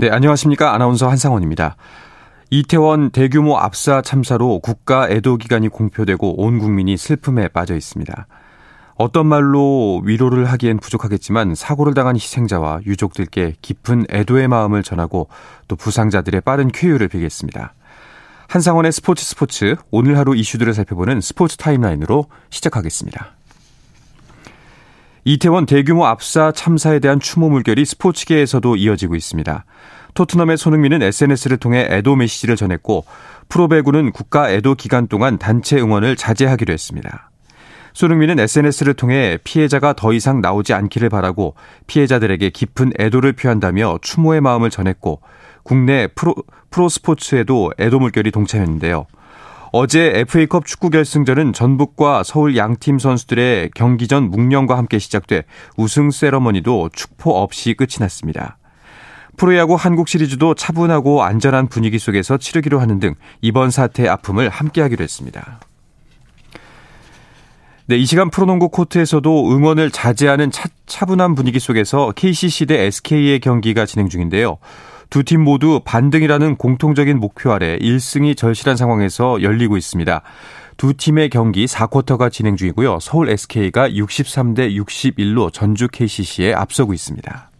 네, 안녕하십니까. 아나운서 한상원입니다. 이태원 대규모 압사 참사로 국가 애도 기간이 공표되고 온 국민이 슬픔에 빠져 있습니다. 어떤 말로 위로를 하기엔 부족하겠지만 사고를 당한 희생자와 유족들께 깊은 애도의 마음을 전하고 또 부상자들의 빠른 쾌유를 빌겠습니다. 한상원의 스포츠 스포츠 오늘 하루 이슈들을 살펴보는 스포츠 타임라인으로 시작하겠습니다. 이태원 대규모 압사 참사에 대한 추모 물결이 스포츠계에서도 이어지고 있습니다. 토트넘의 손흥민은 SNS를 통해 애도 메시지를 전했고 프로배구는 국가 애도 기간 동안 단체 응원을 자제하기로 했습니다. 손흥민은 SNS를 통해 피해자가 더 이상 나오지 않기를 바라고 피해자들에게 깊은 애도를 표한다며 추모의 마음을 전했고 국내 프로, 프로 스포츠에도 애도 물결이 동참했는데요. 어제 FA컵 축구 결승전은 전북과 서울 양팀 선수들의 경기 전 묵념과 함께 시작돼 우승 세러머니도 축포 없이 끝이 났습니다. 프로야구 한국 시리즈도 차분하고 안전한 분위기 속에서 치르기로 하는 등 이번 사태의 아픔을 함께하기로 했습니다. 네, 이 시간 프로농구 코트에서도 응원을 자제하는 차, 차분한 분위기 속에서 KCC 대 SK의 경기가 진행 중인데요. 두 팀 모두 반등이라는 공통적인 목표 아래 1승이 절실한 상황에서 열리고 있습니다. 두 팀의 경기 4쿼터가 진행 중이고요. 서울 SK가 63대 61로 전주 KCC에 앞서고 있습니다.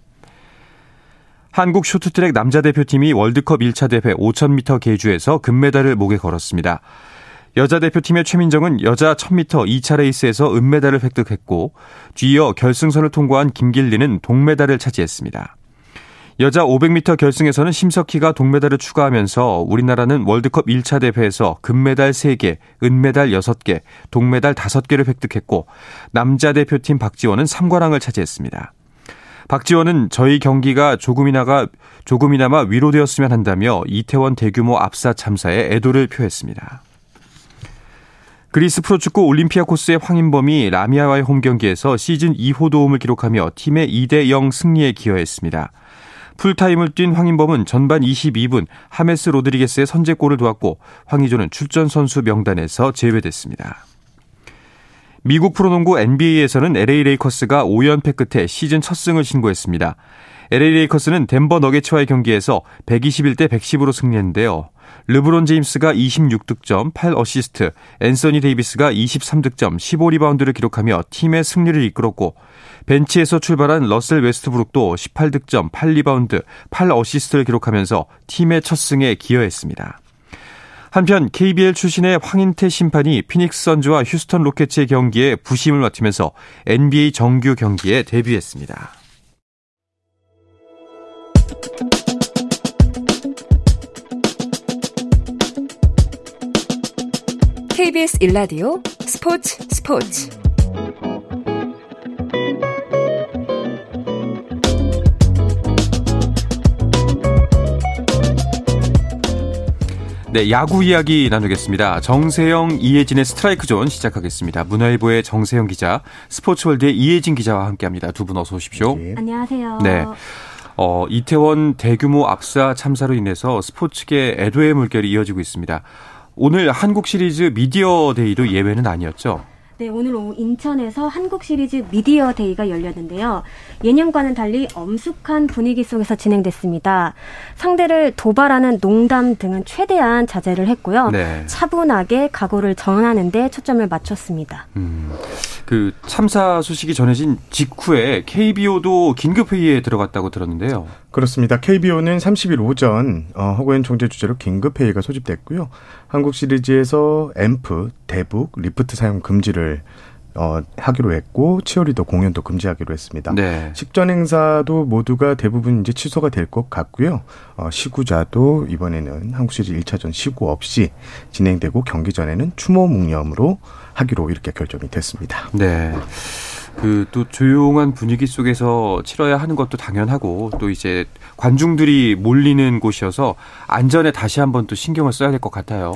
한국 쇼트트랙 남자 대표팀이 월드컵 1차 대회 5000m 계주에서 금메달을 목에 걸었습니다. 여자 대표팀의 최민정은 여자 1000m 2차 레이스에서 은메달을 획득했고 뒤이어 결승선을 통과한 김길리는 동메달을 차지했습니다. 여자 500m 결승에서는 심석희가 동메달을 추가하면서 우리나라는 월드컵 1차 대회에서 금메달 3개, 은메달 6개, 동메달 5개를 획득했고 남자 대표팀 박지원은 3관왕을 차지했습니다. 박지원은 저희 경기가 조금이나가 조금이나마 위로되었으면 한다며 이태원 대규모 압사 참사에 애도를 표했습니다. 그리스 프로축구 올림피아 코스의 황인범이 라미아와의 홈 경기에서 시즌 2호 도움을 기록하며 팀의 2대 0 승리에 기여했습니다. 풀타임을 뛴 황인범은 전반 22분 하메스 로드리게스의 선제골을 도왔고 황희조는 출전 선수 명단에서 제외됐습니다. 미국 프로농구 NBA에서는 LA 레이커스가 5연패 끝에 시즌 첫 승을 신고했습니다. LA 레이커스는 덴버 너게츠와의 경기에서 121대 110으로 승리했는데요. 르브론 제임스가 26득점, 8어시스트, 앤서니 데이비스가 23득점, 15리바운드를 기록하며 팀의 승리를 이끌었고 벤치에서 출발한 러셀 웨스트브룩도 18득점, 8리바운드, 8어시스트를 기록하면서 팀의 첫 승에 기여했습니다. 한편 KBL 출신의 황인태 심판이 피닉스 선즈와 휴스턴 로켓츠의 경기에 부심을 맡으면서 NBA 정규 경기에 데뷔했습니다. 스포츠 스포츠 네, 야구 이야기 나누겠습니다. 정세영, 이혜진의 스트라이크 존 시작하겠습니다. 문화일보의 정세영 기자, 스포츠월드의 이혜진 기자와 함께합니다. 두 분 어서 오십시오. 네. 안녕하세요. 네. 어, 이태원 대규모 압사 참사로 인해서 스포츠계 애도의 물결이 이어지고 있습니다. 오늘 한국 시리즈 미디어 데이도 예외는 아니었죠? 네, 오늘 오후 인천에서 한국 시리즈 미디어 데이가 열렸는데요. 예년과는 달리 엄숙한 분위기 속에서 진행됐습니다. 상대를 도발하는 농담 등은 최대한 자제를 했고요. 네. 차분하게 각오를 전하는데 초점을 맞췄습니다. 음, 그 참사 소식이 전해진 직후에 KBO도 긴급 회의에 들어갔다고 들었는데요. 그렇습니다. KBO는 30일 오전 어, 허구연 총재 주재로 긴급 회의가 소집됐고요. 한국 시리즈에서 앰프, 대북, 리프트 사용 금지를 어, 하기로 했고 치어리더 공연도 금지하기로 했습니다. 네. 식전 행사도 모두가 대부분 이제 취소가 될 것 같고요. 어, 시구자도 이번에는 한국 시리즈 1차전 시구 없이 진행되고 경기 전에는 추모 묵념으로 하기로 이렇게 결정이 됐습니다. 네. 그 또 조용한 분위기 속에서 치러야 하는 것도 당연하고 또 이제 관중들이 몰리는 곳이어서 안전에 다시 한번 또 신경을 써야 될 것 같아요.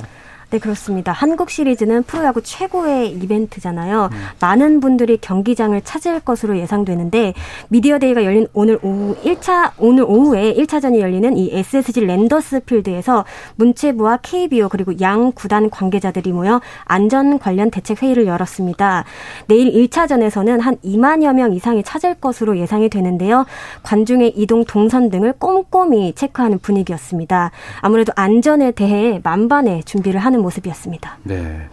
네, 그렇습니다. 한국 시리즈는 프로야구 최고의 이벤트잖아요. 음. 많은 분들이 경기장을 찾을 것으로 예상되는데 미디어 데이가 열린 오늘 오후 1차 오늘 오후에 1차전이 열리는 이 SSG 랜더스 필드에서 문체부와 KBO 그리고 양 구단 관계자들이 모여 안전 관련 대책 회의를 열었습니다. 내일 1차전에서는 한 2만여 명 이상이 찾을 것으로 예상이 되는데요. 관중의 이동 동선 등을 꼼꼼히 체크하는 분위기였습니다. 아무래도 안전에 대해 만반의 준비를 하는 모습이었습니다. 네.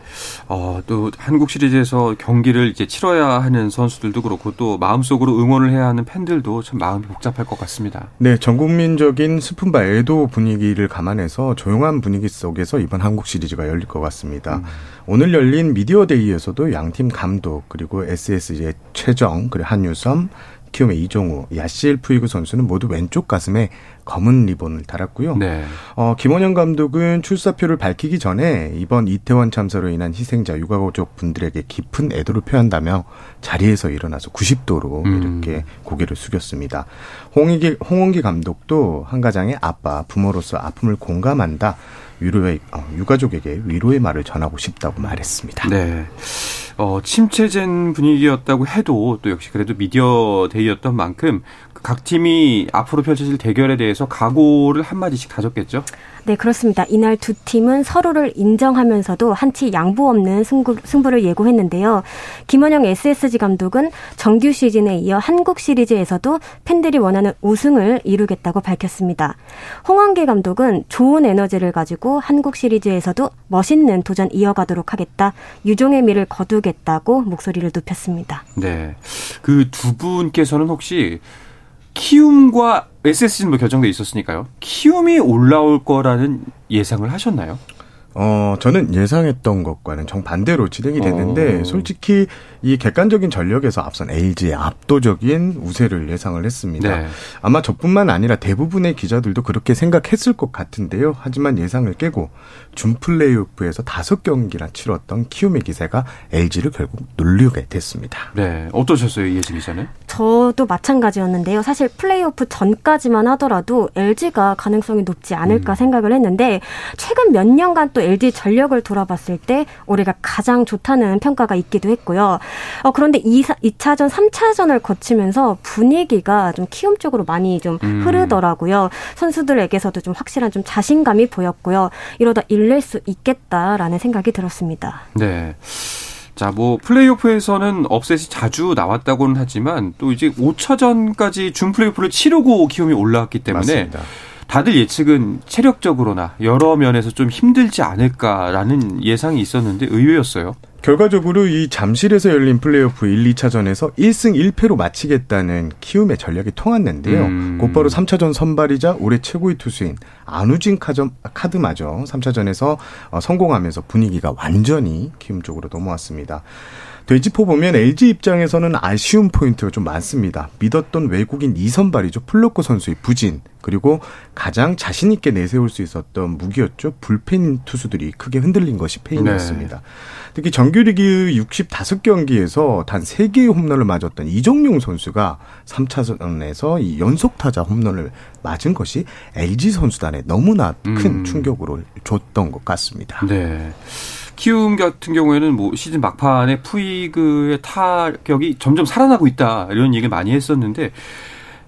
어, 또 한국 시리즈에서 경기를 이제 치러야 하는 선수들도 그렇고 또 마음속으로 응원을 해야 하는 팬들도 참 마음이 복잡할 것 같습니다. 네, 전 국민적인 슬픈 바 애도 분위기를 감안해서 조용한 분위기 속에서 이번 한국 시리즈가 열릴 것 같습니다. 음. 오늘 열린 미디어 데이에서도 양팀 감독 그리고 SSG의 최정 그리고 한유섬 키움의 이종우, 야시엘 푸이그 선수는 모두 왼쪽 가슴에 검은 리본을 달았고요. 네. 어, 김원영 감독은 출사표를 밝히기 전에 이번 이태원 참사로 인한 희생자 유가족 분들에게 깊은 애도를 표한다며 자리에서 일어나서 90도로 음. 이렇게 고개를 숙였습니다. 홍익기, 홍원기 감독도 한 가정의 아빠, 부모로서 아픔을 공감한다. 위로의 어, 유가족에게 위로의 말을 전하고 싶다고 말했습니다. 네. 어, 침체된 분위기였다고 해도 또 역시 그래도 미디어 데이였던 만큼 각 팀이 앞으로 펼쳐질 대결에 대해서 각오를 한마디씩 다졌겠죠? 네, 그렇습니다. 이날 두 팀은 서로를 인정하면서도 한치 양보 없는 승부, 승부 를 예고했는데요. 김원영 SSG 감독은 정규 시즌에 이어 한국 시리즈에서도 팬들이 원하는 우승을 이루겠다고 밝혔습니다. 홍원계 감독은 좋은 에너지를 가지고 한국 시리즈에서도 멋있는 도전 이어가도록 하겠다. 유종의 미를 거두겠다고 목소리를 높였습니다. 네. 그 두 분께서는 혹시 키움과 SSG는 뭐 결정돼 있었으니까요. 키움이 올라올 거라는 예상을 하셨나요? 어, 저는 예상했던 것과는 정반대로 진행이 됐는데, 어. 솔직히 이 객관적인 전력에서 앞선 LG의 압도적인 우세를 예상을 했습니다. 네. 아마 저뿐만 아니라 대부분의 기자들도 그렇게 생각했을 것 같은데요. 하지만 예상을 깨고 준 플레이오프에서 다섯 경기나 치렀던 키움의 기세가 LG를 결국 눌리게 됐습니다. 네. 어떠셨어요, 이혜진 기자는? 저도 마찬가지였는데요. 사실 플레이오프 전까지만 하더라도 LG가 가능성이 높지 않을까 음. 생각을 했는데, 최근 몇 년간 또 LG 전력을 돌아봤을 때 올해가 가장 좋다는 평가가 있기도 했고요. 어, 그런데 2, 2차전, 3차전을 거치면서 분위기가 좀 키움 쪽으로 많이 좀 음. 흐르더라고요. 선수들에게서도 좀 확실한 좀 자신감이 보였고요. 이러다 일낼 수 있겠다라는 생각이 들었습니다. 네. 자, 뭐 플레이오프에서는 업셋이 자주 나왔다고는 하지만 또 이제 5차전까지 준 플레이오프를 치르고 키움이 올라왔기 때문에 맞습니다. 다들 예측은 체력적으로나 여러 면에서 좀 힘들지 않을까라는 예상이 있었는데 의외였어요. 결과적으로 이 잠실에서 열린 플레이오프 1, 2차전에서 1승 1패로 마치겠다는 키움의 전략이 통했는데요. 음. 곧바로 3차전 선발이자 올해 최고의 투수인 안우진 카드마저 3차전에서 어, 성공하면서 분위기가 완전히 키움 쪽으로 넘어왔습니다. 되짚어 보면 LG 입장에서는 아쉬운 포인트가 좀 많습니다. 믿었던 외국인 이선발이죠. 플럿코 선수의 부진. 그리고 가장 자신 있게 내세울 수 있었던 무기였죠. 불펜 투수들이 크게 흔들린 것이 페인이었습니다. 네. 특히 정규리그 65경기에서 단 3개의 홈런을 맞았던 이종용 선수가 3차전에서 이 연속 타자 홈런을 맞은 것이 LG 선수단에 너무나 큰 음. 충격으로 줬던 것 같습니다. 네. 키움 같은 경우에는 뭐 시즌 막판에 푸이그의 타격이 점점 살아나고 있다 이런 얘기를 많이 했었는데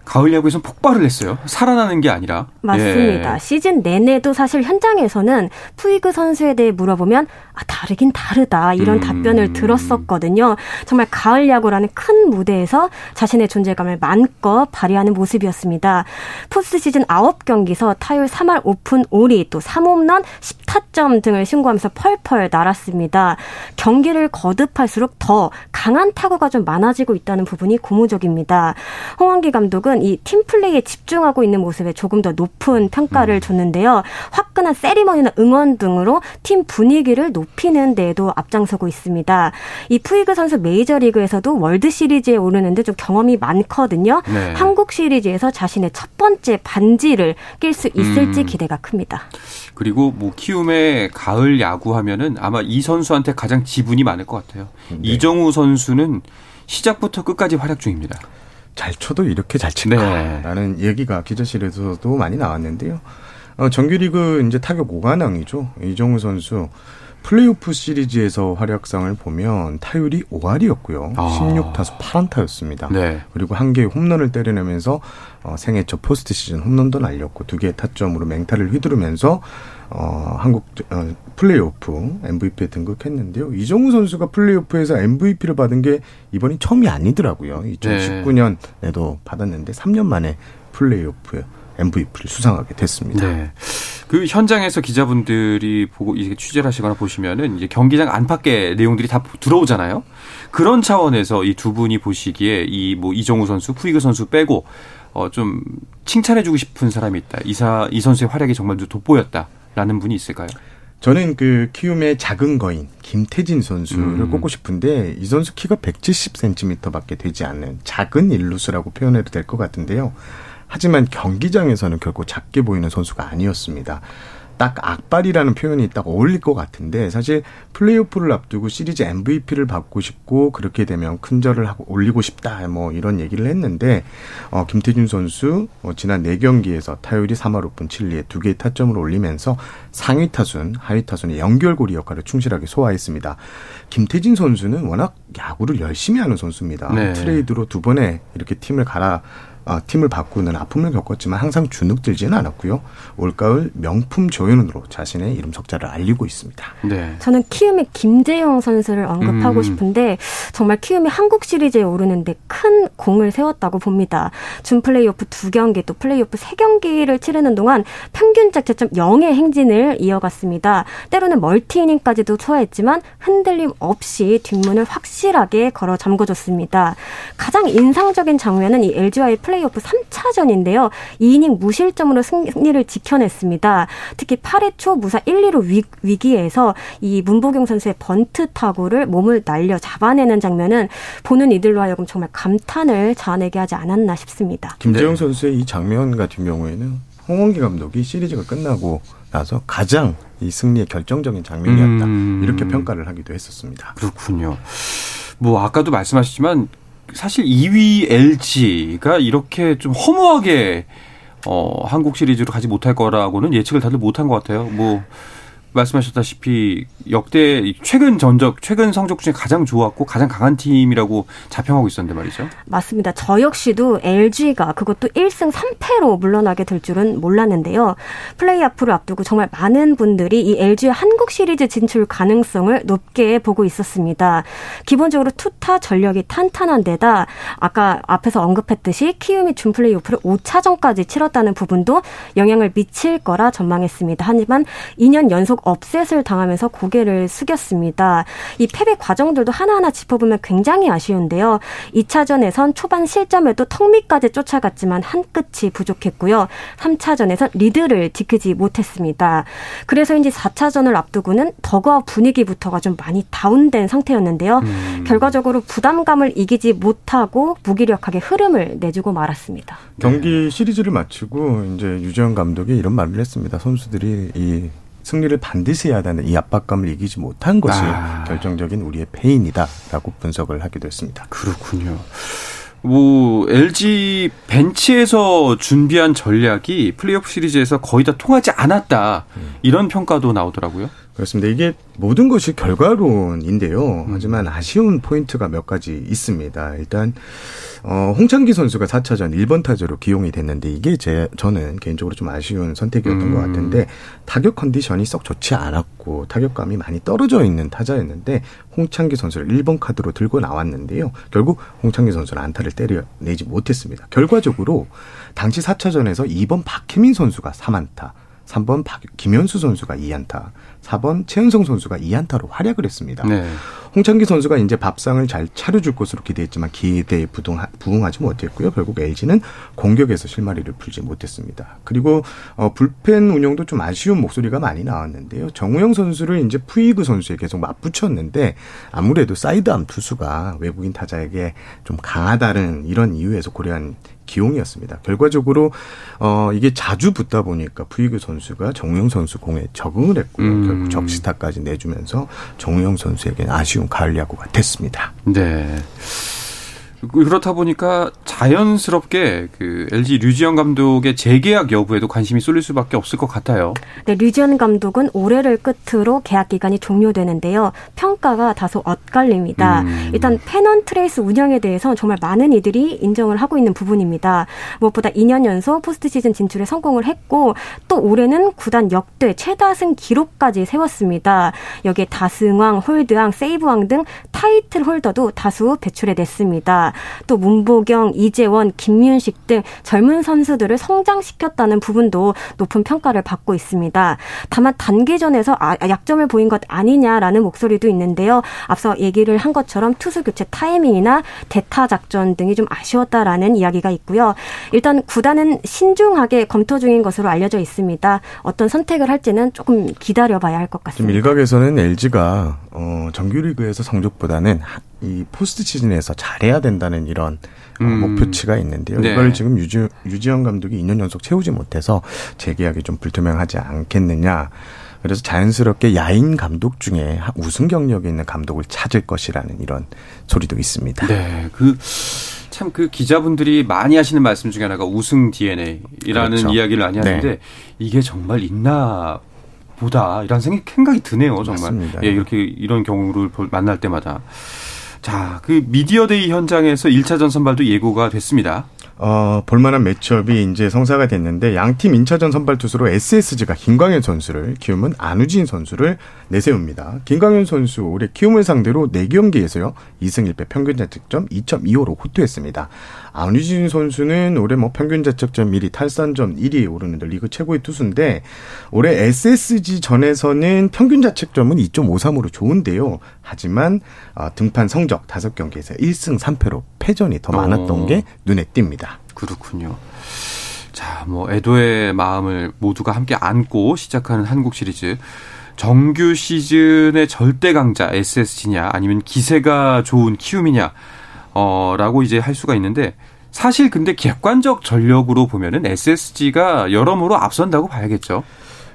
가을 야구에서는 폭발을 했어요. 살아나는 게 아니라. 맞습니다. 예. 시즌 내내도 사실 현장에서는 푸이그 선수에 대해 물어보면 아, 다르긴 다르다. 이런 음. 답변을 들었었거든요. 정말 가을 야구라는 큰 무대에서 자신의 존재감을 마음껏 발휘하는 모습이었습니다. 포스트 시즌 9경기에서 타율 3할 5푼 5리 또 3홈런 10타점 등을 신고하면서 펄펄 날았습니다. 경기를 거듭할수록 더 강한 타구가 좀 많아지고 있다는 부분이 고무적입니다. 홍원기 감독은 이 팀플레이에 집중하고 있는 모습에 조금 더 높은 평가를 음. 줬는데요. 화끈한 세리머니나 응원 등으로 팀 분위기를 높이는 데에도 앞장서고 있습니다. 이 푸이그 선수 메이저리그에서도 월드 시리즈에 오르는데 좀 경험이 많거든요. 네. 한국 시리즈에서 자신의 첫 번째 반지를 낄 수 있을지 음. 기대가 큽니다. 그리고 뭐 키움의 가을 야구 하면은 아마 이 선수한테 가장 지분이 많을 것 같아요. 네. 이정후 선수는 시작부터 끝까지 활약 중입니다. 잘 쳐도 이렇게 잘 칠까라는 네. 얘기가 기자실에서도 많이 나왔는데요. 어, 정규리그 이제 타격 5관왕이죠. 이정후 선수 플레이오프 시리즈에서 활약상을 보면 타율이 5할이었고요. 아. 16타수 8안타였습니다. 네. 그리고 한 개의 홈런을 때려내면서 어, 생애 첫 포스트 시즌 홈런도 날렸고 두 개의 타점으로 맹타를 휘두르면서 어, 한국 어, 플레이오프 MVP에 등극했는데요. 이정후 선수가 플레이오프에서 MVP를 받은 게 이번이 처음이 아니더라고요. 2019년에도 받았는데 3년 만에 플레이오프 MVP를 수상하게 됐습니다. 네. 그 현장에서 기자분들이 보고 이게 취재를 하시거나 보시면은 이제 경기장 안팎의 내용들이 다 들어오잖아요. 그런 차원에서 이 두 분이 보시기에 이 뭐 이정우 선수, 푸이그 선수 빼고 어 좀 칭찬해주고 싶은 사람이 있다. 이사 이 선수의 활약이 정말 돋보였다 라는 분이 있을까요? 저는 그 키움의 작은 거인 김태진 선수를 음. 꼽고 싶은데 이 선수 키가 170cm밖에 되지 않는 작은 일루스라고 표현해도 될 것 같은데요. 하지만 경기장에서는 결코 작게 보이는 선수가 아니었습니다. 딱 악발이라는 표현이 딱 어울릴 것 같은데 사실 플레이오프를 앞두고 시리즈 MVP를 받고 싶고 그렇게 되면 큰절을 하고 올리고 싶다 뭐 이런 얘기를 했는데 어, 김태준 선수 어, 지난 4경기에서 타율이 3할 5분 7리에 2개의 타점을 올리면서 상위 타순, 하위 타순의 연결고리 역할을 충실하게 소화했습니다. 김태진 선수는 워낙 야구를 열심히 하는 선수입니다. 네. 트레이드로 두 번에 이렇게 팀을 갈아 어, 팀을 바꾸는 아픔을 겪었지만 항상 주눅들지는 않았고요. 올가을 명품 조연으로 자신의 이름 석자를 알리고 있습니다. 네. 저는 키움의 김재영 선수를 언급하고 음. 싶은데 정말 키움이 한국 시리즈에 오르는데 큰 공을 세웠다고 봅니다. 준 플레이오프 두 경기 또 플레이오프 세 경기를 치르는 동안 평균 자체점 0의 행진을 이어갔습니다. 때로는 멀티이닝까지도 소화했지만 흔들림 없이 뒷문을 확실하게 걸어 잠궈줬습니다. 가장 인상적인 장면은 이 LG와의 플레이 플레이오프 3차전인데요. 2이닝 무실점으로 승리를 지켜냈습니다. 특히 8회 초 무사 1, 2루 위, 위기에서 이 문보경 선수의 번트 타구를 몸을 날려 잡아내는 장면은 보는 이들로 하여금 정말 감탄을 자아내게 하지 않았나 싶습니다. 김재영 네. 선수의 이 장면 같은 경우에는 홍원기 감독이 시리즈가 끝나고 나서 가장 이 승리의 결정적인 장면이었다. 음. 이렇게 평가를 하기도 했었습니다. 그렇군요. 뭐 아까도 말씀하셨지만 사실 2위 LG가 이렇게 좀 허무하게 어, 한국 시리즈로 가지 못할 거라고는 예측을 다들 못한 것 같아요. 뭐 말씀하셨다시피 역대 최근 전적, 최근 성적 중에 가장 좋았고 가장 강한 팀이라고 자평하고 있었는데 말이죠. 맞습니다. 저 역시도 LG가 그것도 1승 3패로 물러나게 될 줄은 몰랐는데요. 플레이아프를 앞두고 정말 많은 분들이 이 LG의 한국 시리즈 진출 가능성을 높게 보고 있었습니다. 기본적으로 투타 전력이 탄탄한 데다 아까 앞에서 언급했듯이 키움이 준 플레이오프를 5차전까지 치렀다는 부분도 영향을 미칠 거라 전망했습니다. 하지만 2년 연속 업셋을 당하면서 고개를 숙였습니다. 이 패배 과정들도 하나하나 짚어보면 굉장히 아쉬운데요. 2차전에선 초반 실점에도 턱밑까지 쫓아갔지만 한 끝이 부족했고요. 3차전에선 리드를 지키지 못했습니다. 그래서인지 4차전을 앞두고는 더거 분위기부터가 좀 많이 다운된 상태였는데요. 음. 결과적으로 부담감을 이기지 못하고 무기력하게 흐름을 내주고 말았습니다. 경기 시리즈를 마치고 이제 유재현 감독이 이런 말을 했습니다. 선수들이 이 승리를 반드시 해야 하는 이 압박감을 이기지 못한 것이 아. 결정적인 우리의 패인이다라고 분석을 하기도 했습니다. 그렇군요. 뭐 LG 벤치에서 준비한 전략이 플레이오프 시리즈에서 거의 다 통하지 않았다 음. 이런 평가도 나오더라고요. 그렇습니다. 이게 모든 것이 결과론인데요. 하지만 아쉬운 포인트가 몇 가지 있습니다. 일단 어, 홍창기 선수가 4차전 1번 타자로 기용이 됐는데 이게 제 저는 개인적으로 좀 아쉬운 선택이었던 음. 것 같은데 타격 컨디션이 썩 좋지 않았고 타격감이 많이 떨어져 있는 타자였는데 홍창기 선수를 1번 카드로 들고 나왔는데요. 결국 홍창기 선수는 안타를 때려내지 못했습니다. 결과적으로 당시 4차전에서 2번 박혜민 선수가 3안타, 3번 박, 김현수 선수가 2안타, 4번 최은성 선수가 2안타로 활약을 했습니다. 네. 홍창기 선수가 이제 밥상을 잘 차려줄 것으로 기대했지만 기대에 부동하, 부응하지 못했고요. 결국 LG는 공격에서 실마리를 풀지 못했습니다. 그리고 어, 불펜 운영도 좀 아쉬운 목소리가 많이 나왔는데요. 정우영 선수를 이제 푸이그 선수에 계속 맞붙였는데 아무래도 사이드암 투수가 외국인 타자에게 좀 강하다는 이런 이유에서 고려한 기용이었습니다. 결과적으로 어 이게 자주 붙다 보니까 푸이그 선수가 정우영 선수 공에 적응을 했고요. 음. 결국 적시타까지 내주면서 정우영 선수에게 아쉬운 가을 야구가 됐습니다. 네. 그렇다 보니까 자연스럽게 그 LG 류지현 감독의 재계약 여부에도 관심이 쏠릴 수밖에 없을 것 같아요. 네, 류지현 감독은 올해를 끝으로 계약 기간이 종료되는데요. 평가가 다소 엇갈립니다. 음. 일단 페넌트레이스 운영에 대해서 정말 많은 이들이 인정을 하고 있는 부분입니다. 무엇보다 2년 연속 포스트 시즌 진출에 성공을 했고 또 올해는 구단 역대 최다승 기록까지 세웠습니다. 여기에 다승왕, 홀드왕, 세이브왕 등 타이틀 홀더도 다수 배출해 냈습니다. 또 문보경, 이재원, 김윤식 등 젊은 선수들을 성장시켰다는 부분도 높은 평가를 받고 있습니다. 다만 단기전에서 아, 약점을 보인 것 아니냐라는 목소리도 있는데요. 앞서 얘기를 한 것처럼 투수 교체 타이밍이나 대타 작전 등이 좀 아쉬웠다라는 이야기가 있고요. 일단 구단은 신중하게 검토 중인 것으로 알려져 있습니다. 어떤 선택을 할지는 조금 기다려봐야 할 것 같습니다. 지금 일각에서는 LG가 어, 정규리그에서 성적보다는 이 포스트 시즌에서 잘해야 된다는 이런 어, 음. 목표치가 있는데요. 네. 이걸 지금 유지, 유지영 감독이 2년 연속 채우지 못해서 재계약이 좀 불투명하지 않겠느냐. 그래서 자연스럽게 야인 감독 중에 우승 경력이 있는 감독을 찾을 것이라는 이런 소리도 있습니다. 네. 그, 참 그 기자분들이 많이 하시는 말씀 중에 하나가 우승 DNA라는 그렇죠. 이야기를 많이 하는데 네. 이게 정말 있나 보다 이런 생각이 드네요, 정말. 맞습니다. 예, 이렇게 이런 경우를 만날 때마다. 자, 그 미디어데이 현장에서 1차전 선발도 예고가 됐습니다. 어, 볼만한 매첩이 이제 성사가 됐는데 양팀 인차전 선발 투수로 SSG가 김광현 선수를 키움은 안우진 선수를 내세웁니다. 김광현 선수 올해 키움을 상대로 4경기에서요. 2승 1패 평균 자책점 2.25로 호투했습니다. 안우진 선수는 올해 뭐 평균 자책점 1위, 탈산점 1위에 오르는 리그 최고의 투수인데 올해 SSG 전에서는 평균 자책점은 2.53으로 좋은데요. 하지만 어, 등판 성적 5경기에서 1승 3패로 패전이 더 많았던 어. 게 눈에 띕니다. 그렇군요. 자, 뭐 애도의 마음을 모두가 함께 안고 시작하는 한국 시리즈. 정규 시즌의 절대 강자 SSG냐 아니면 기세가 좋은 키움이냐 어, 라고 이제 할 수가 있는데 사실 근데 객관적 전력으로 보면은 SSG가 여러모로 앞선다고 봐야겠죠.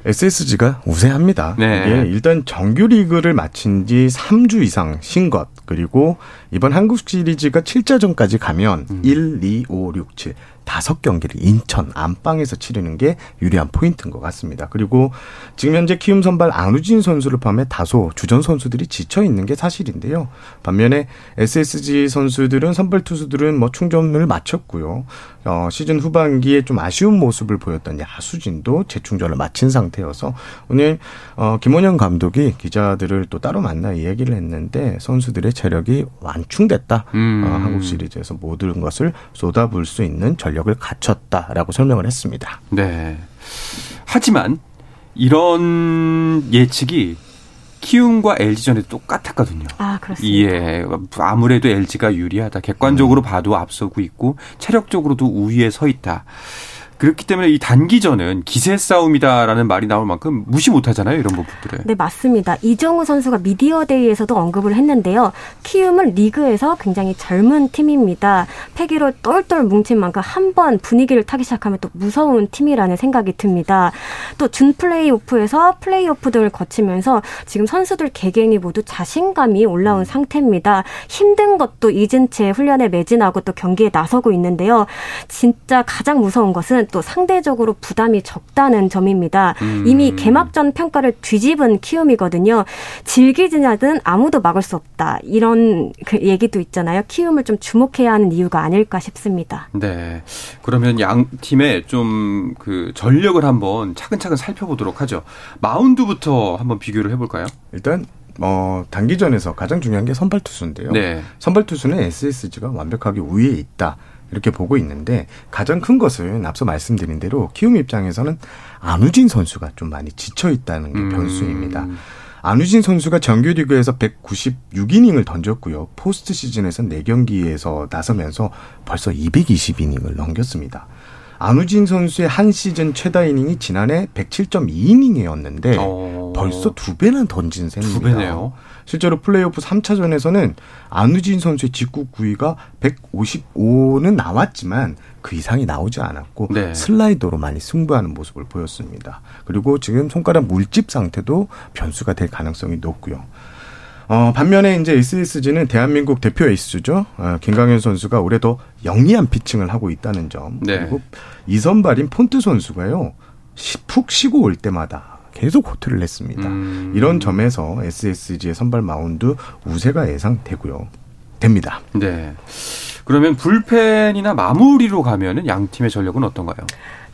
SSG가 우세합니다. 네. 이게 일단 정규 리그를 마친 지 3주 이상 신 것, 그리고 이번 한국 시리즈가 7자전까지 가면 음. 1, 2, 5, 6, 7. 다섯 경기를 인천 안방에서 치르는 게 유리한 포인트인 것 같습니다. 그리고 지금 현재 키움 선발 안우진 선수를 포함해 다소 주전 선수들이 지쳐 있는 게 사실인데요. 반면에 SSG 선수들은 선발 투수들은 뭐 충전을 마쳤고요. 어, 시즌 후반기에 좀 아쉬운 모습을 보였던 야수진도 재충전을 마친 상태여서 오늘 어, 김원영 감독이 기자들을 또 따로 만나 이야기를 했는데 선수들의 체력이 완 충됐다. 음. 어, 한국 시리즈에서 모든 것을 쏟아부을 수 있는 전력 전력을 갖췄다라고 설명을 했습니다. 네. 하지만 이런 예측이 키움과 LG전에 똑같았거든요. 아, 그렇습니다. 예. 아무래도 LG가 유리하다. 객관적으로 음. 봐도 앞서고 있고 체력적으로도 우위에 서 있다. 그렇기 때문에 이 단기전은 기세 싸움이다라는 말이 나올 만큼 무시 못하잖아요 이런 부분들을. 네 맞습니다. 이정우 선수가 미디어데이에서도 언급을 했는데요. 키움은 리그에서 굉장히 젊은 팀입니다. 패기로 똘똘 뭉친 만큼 한 번 분위기를 타기 시작하면 또 무서운 팀이라는 생각이 듭니다. 또 준 플레이오프에서 플레이오프 등을 거치면서 지금 선수들 개개인이 모두 자신감이 올라온 상태입니다. 힘든 것도 잊은 채 훈련에 매진하고 또 경기에 나서고 있는데요. 진짜 가장 무서운 것은 또 상대적으로 부담이 적다는 점입니다. 음. 이미 개막전 평가를 뒤집은 키움이거든요. 질기지냐든 아무도 막을 수 없다. 이런 그 얘기도 있잖아요. 키움을 좀 주목해야 하는 이유가 아닐까 싶습니다. 네. 그러면 양 팀의 좀 그 전력을 한번 차근차근 살펴보도록 하죠. 마운드부터 한번 비교를 해볼까요? 일단 어, 단기전에서 가장 중요한 게 선발 투수인데요. 네. 선발 투수는 SSG가 완벽하게 우위에 있다. 이렇게 보고 있는데 가장 큰 것은 앞서 말씀드린 대로 키움 입장에서는 안우진 선수가 좀 많이 지쳐 있다는 게 음. 변수입니다. 안우진 선수가 정규리그에서 196이닝을 던졌고요. 포스트 시즌에서 4경기에서 나서면서 벌써 220이닝을 넘겼습니다. 안우진 선수의 한 시즌 최다 이닝이 지난해 107.2이닝이었는데 어... 벌써 두 배나 던진 셈입니다. 두 배네요. 실제로 플레이오프 3차전에서는 안우진 선수의 직구 구위가 155는 나왔지만 그 이상이 나오지 않았고 네. 슬라이더로 많이 승부하는 모습을 보였습니다. 그리고 지금 손가락 물집 상태도 변수가 될 가능성이 높고요. 어, 반면에 이제 SSG는 대한민국 대표 에이스죠. 어, 김광현 선수가 올해도 영리한 피칭을 하고 있다는 점. 네. 그리고 이선발인 폰트 선수가요. 시- 푹 쉬고 올 때마다 계속 호투를 냈습니다. 음. 이런 점에서 SSG의 선발 마운드 우세가 예상되고요. 됩니다. 네. 그러면 불펜이나 마무리로 가면은 양 팀의 전력은 어떤가요?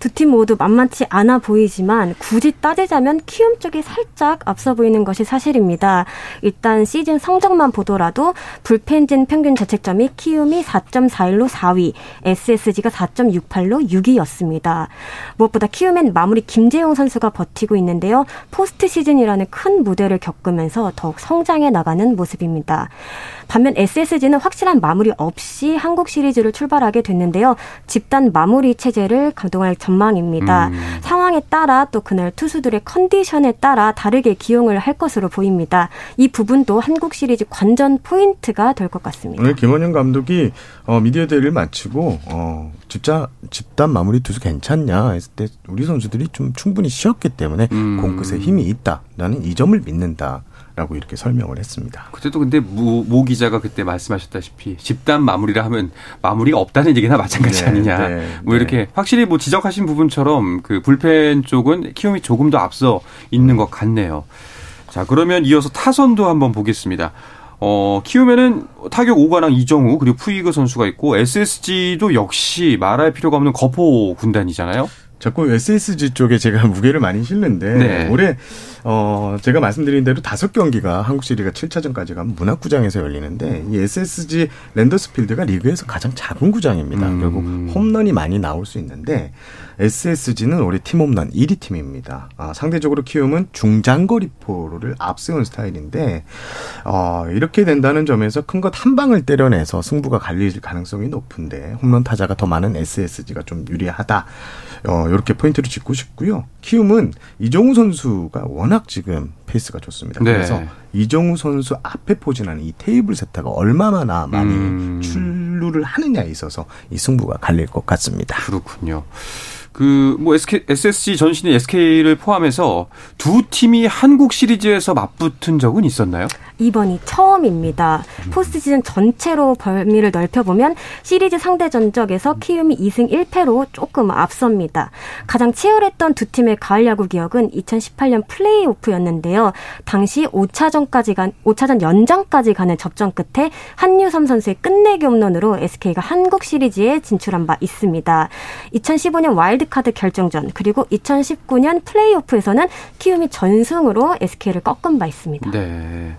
두 팀 모두 만만치 않아 보이지만 굳이 따지자면 키움 쪽이 살짝 앞서 보이는 것이 사실입니다. 일단 시즌 성적만 보더라도 불펜진 평균 자책점이 키움이 4.41로 4위, SSG가 4.68로 6위였습니다. 무엇보다 키움엔 마무리 김재웅 선수가 버티고 있는데요. 포스트 시즌이라는 큰 무대를 겪으면서 더욱 성장해 나가는 모습입니다. 반면 SSG는 확실한 마무리 없이 한국 시리즈를 출발하게 됐는데요. 집단 마무리 체제를 가동할 전망입니다. 음. 상황에 따라 또 그날 투수들의 컨디션에 따라 다르게 기용을 할 것으로 보입니다. 이 부분도 한국 시리즈 관전 포인트가 될 것 같습니다. 오늘 김원형 감독이 어, 미디어 데이를 마치고 어, 집자, 집단 마무리 투수 괜찮냐 했을 때 우리 선수들이 좀 충분히 쉬었기 때문에 음. 공끝에 힘이 있다. 나는 이 점을 믿는다. 라고 이렇게 설명을 했습니다. 그때도 근데 모, 모 기자가 그때 말씀하셨다시피 집단 마무리라 하면 마무리가 없다는 얘기나 마찬가지 네, 아니냐. 네, 뭐 네. 이렇게 확실히 뭐 지적하신 부분처럼 그 불펜 쪽은 키움이 조금 더 앞서 있는 것 같네요. 자 그러면 이어서 타선도 한번 보겠습니다. 어, 키움에는 타격 5관왕 이정우 그리고 푸이그 선수가 있고 SSG도 역시 말할 필요가 없는 거포 군단이잖아요. 자꾸 SSG 쪽에 제가 무게를 많이 실는데 네. 올해 어 제가 말씀드린 대로 다섯 경기가 한국 시리가 7차전까지 가면 문학구장에서 열리는데 이 SSG 랜더스필드가 리그에서 가장 작은 구장입니다. 음. 결국 홈런이 많이 나올 수 있는데 SSG는 올해 팀 홈런 1위 팀입니다. 아, 상대적으로 키움은 중장거리 포를 앞세운 스타일인데 어 이렇게 된다는 점에서 큰 것 한 방을 때려내서 승부가 갈릴 가능성이 높은데 홈런 타자가 더 많은 SSG가 좀 유리하다. 어, 이렇게 포인트를 짚고 싶고요. 키움은 이정후 선수가 워낙 지금 페이스가 좋습니다. 네. 그래서 이정후 선수 앞에 포진하는 이 테이블 세터가 얼마나 많이 음. 출루를 하느냐에 있어서 이 승부가 갈릴 것 같습니다. 그렇군요. 그, 뭐, SK, SSG 전신의 SK를 포함해서 두 팀이 한국 시리즈에서 맞붙은 적은 있었나요? 이번이 처음입니다. 포스트 시즌 전체로 범위를 넓혀보면 시리즈 상대 전적에서 키움이 2승 1패로 조금 앞섭니다. 가장 치열했던 두 팀의 가을 야구 기억은 2018년 플레이오프였는데요. 당시 5차전까지 간 5차전 연장까지 가는 접전 끝에 한유섬 선수의 끝내기 홈런으로 SK가 한국 시리즈에 진출한 바 있습니다. 2015년 와일드 카드 결정전 그리고 2019년 플레이오프에서는 키움이 전승으로 SK를 꺾은 바 있습니다. 네.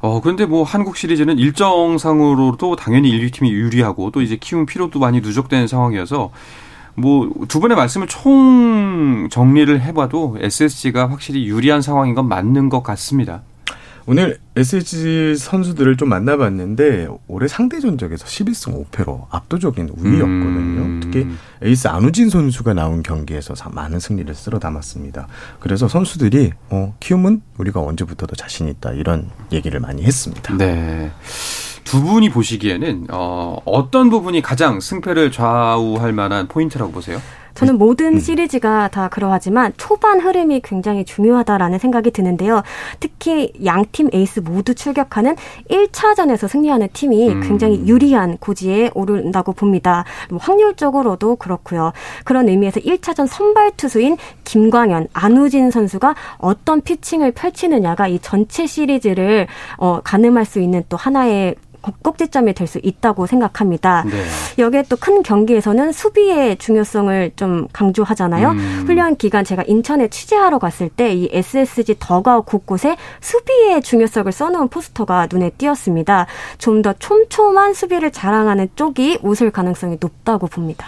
어, 그런데 뭐 한국 시리즈는 일정상으로도 당연히 1위팀이 유리하고 또 이제 키움 피로도 많이 누적되는 상황이어서 뭐 두 분의 말씀을 총 정리를 해봐도 SSG가 확실히 유리한 상황인 건 맞는 것 같습니다. 오늘 SSG 선수들을 좀 만나봤는데 올해 상대 전적에서 11승 5패로 압도적인 우위였거든요. 음. 특히 에이스 안우진 선수가 나온 경기에서 사- 많은 승리를 쓸어 담았습니다. 그래서 선수들이 어, 키움은 우리가 언제 붙어도 자신 있다 이런 얘기를 많이 했습니다. 네. 두 분이 보시기에는 어, 어떤 부분이 가장 승패를 좌우할 만한 포인트라고 보세요? 저는 모든 시리즈가 다 그러하지만 초반 흐름이 굉장히 중요하다라는 생각이 드는데요. 특히 양 팀 에이스 모두 출격하는 1차전에서 승리하는 팀이 음. 굉장히 유리한 고지에 오른다고 봅니다. 뭐 확률적으로도 그렇고요. 그런 의미에서 1차전 선발 투수인 김광현, 안우진 선수가 어떤 피칭을 펼치느냐가 이 전체 시리즈를 어, 가늠할 수 있는 또 하나의 꼭지점이 될 수 있다고 생각합니다. 네. 여기에 또 큰 경기에서는 수비의 중요성을 좀 강조하잖아요. 음. 훈련 기간 제가 인천에 취재하러 갔을 때 이 SSG 더가우 곳곳에 수비의 중요성을 써놓은 포스터가 눈에 띄었습니다. 좀 더 촘촘한 수비를 자랑하는 쪽이 웃을 가능성이 높다고 봅니다.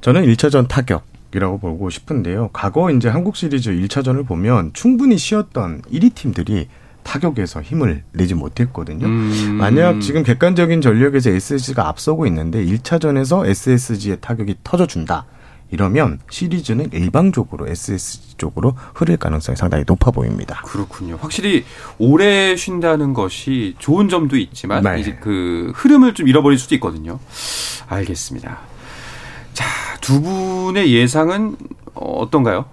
저는 1차전 타격 이라고 보고 싶은데요. 과거 이제 한국 시리즈 1차전을 보면 충분히 쉬었던 1위 팀들이 타격에서 힘을 내지 못했거든요. 음. 만약 지금 객관적인 전력에서 SSG가 앞서고 있는데 1차전에서 SSG의 타격이 터져준다. 이러면 시리즈는 일방적으로 SSG 쪽으로 흐를 가능성이 상당히 높아 보입니다. 그렇군요. 확실히 오래 쉰다는 것이 좋은 점도 있지만 네. 이제 그 흐름을 좀 잃어버릴 수도 있거든요. 알겠습니다. 자, 두 분의 예상은 어, 어떤가요?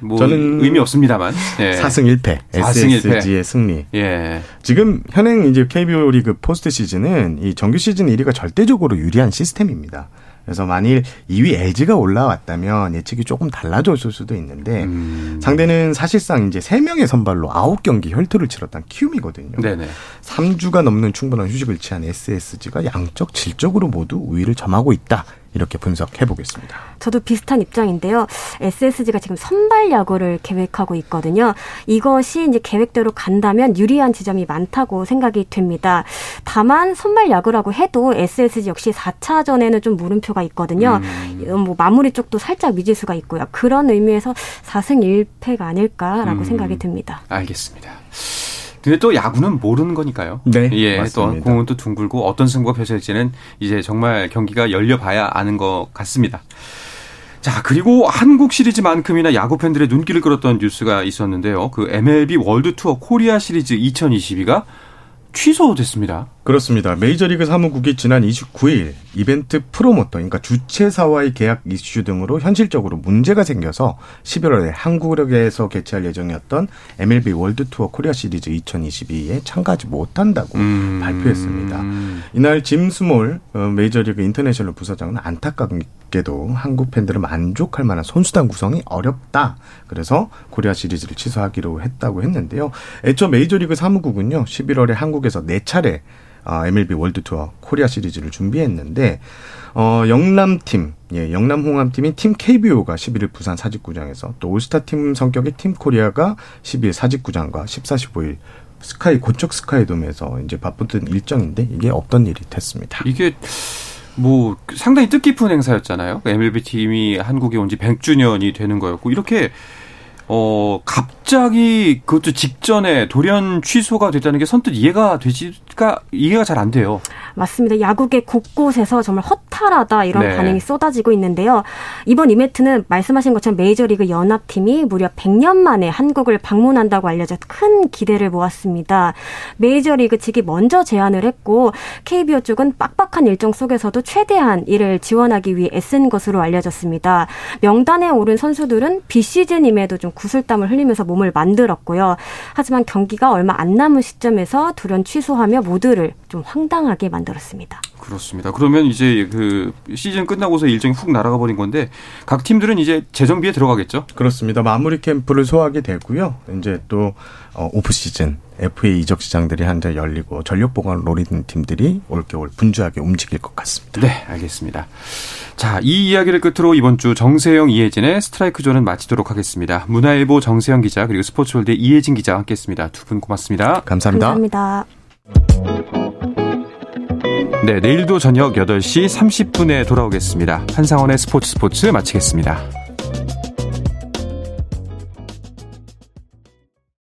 뭐 저는 의미 없습니다만 예. 4승 1패 4승 SSG의 1패. 승리. 예. 지금 현행 이제 KBO 리그 포스트 시즌은 이 정규 시즌 1위가 절대적으로 유리한 시스템입니다. 그래서 만일 2위 LG가 올라왔다면 예측이 조금 달라졌을 수도 있는데 음. 상대는 사실상 이제 3명의 선발로 9경기 혈투를 치렀던 키움이거든요. 네네. 3주가 넘는 충분한 휴식을 취한 SSG가 양적 질적으로 모두 우위를 점하고 있다. 이렇게 분석해 보겠습니다. 저도 비슷한 입장인데요. SSG가 지금 선발 야구를 계획하고 있거든요. 이것이 이제 계획대로 간다면 유리한 지점이 많다고 생각이 됩니다. 다만 선발 야구라고 해도 SSG 역시 4차전에는 좀 물음표가 있거든요. 음. 뭐 마무리 쪽도 살짝 미지수가 있고요. 그런 의미에서 4승 1패가 아닐까라고 음. 생각이 듭니다. 알겠습니다. 근데 또 야구는 모르는 거니까요. 네. 예. 맞습니다. 또 공은 또 둥글고 어떤 승부가 펼쳐질지는 이제 정말 경기가 열려봐야 아는 것 같습니다. 자, 그리고 한국 시리즈만큼이나 야구 팬들의 눈길을 끌었던 뉴스가 있었는데요. 그 MLB 월드 투어 코리아 시리즈 2022가 취소됐습니다. 그렇습니다. 메이저리그 사무국이 지난 29일 이벤트 프로모터, 그러니까 주최사와의 계약 이슈 등으로 현실적으로 문제가 생겨서 11월에 한국에서 개최할 예정이었던 MLB 월드 투어 코리아 시리즈 2022에 참가하지 못한다고 음. 발표했습니다. 이날 짐 스몰 어, 메이저리그 인터내셔널 부사장은 안타깝게도 한국 팬들을 만족할 만한 선수단 구성이 어렵다. 그래서 코리아 시리즈를 취소하기로 했다고 했는데요. 애초 메이저리그 사무국은요, 11월에 한국에서 4차례 아, MLB 월드 투어 코리아 시리즈를 준비했는데 어, 영남팀, 예, 영남 홍암팀인 팀 KBO가 11일 부산 사직구장에서 또 올스타 팀 성격의 팀 코리아가 12일 사직구장과 14, 15일 스카이 고척 스카이돔에서 이제 바쁘던 일정인데 이게 없던 일이 됐습니다. 이게 뭐 상당히 뜻깊은 행사였잖아요. MLB 팀이 한국에 온 지 100주년이 되는 거였고 이렇게 어, 갑자기 그것도 직전에 돌연 취소가 됐다는 게 선뜻 이해가 되지가 이해가 잘 안 돼요. 맞습니다. 야구계 곳곳에서 정말 허탈하다 이런 네. 반응이 쏟아지고 있는데요. 이번 이벤트는 말씀하신 것처럼 메이저리그 연합팀이 무려 100년 만에 한국을 방문한다고 알려져 큰 기대를 모았습니다. 메이저리그 측이 먼저 제안을 했고 KBO 쪽은 빡빡한 일정 속에서도 최대한 이를 지원하기 위해 애쓴 것으로 알려졌습니다. 명단에 오른 선수들은 비시즌임에도 좀 구슬땀을 흘리면서 몸을 만들었고요. 하지만 경기가 얼마 안 남은 시점에서 돌연 취소하며 모두를 좀 황당하게 만들었습니다. 그렇습니다. 그러면 이제 그 시즌 끝나고서 일정이 훅 날아가 버린 건데 각 팀들은 이제 재정비에 들어가겠죠? 그렇습니다. 마무리 캠프를 소화하게 되고요. 이제 또 어, 오프 시즌 FA 이적 시장들이 한창 열리고 전력 보강을 노리는 팀들이 올겨울 분주하게 움직일 것 같습니다. 네, 알겠습니다. 자, 이 이야기를 끝으로 이번 주 정세영, 이혜진의 스트라이크 존은 마치도록 하겠습니다. 문화일보 정세영 기자 그리고 스포츠월드 이혜진 기자와 함께했습니다. 두 분 고맙습니다. 감사합니다. 감사합니다. 네, 내일도 저녁 8시 30분에 돌아오겠습니다. 한상원의 스포츠 스포츠 마치겠습니다.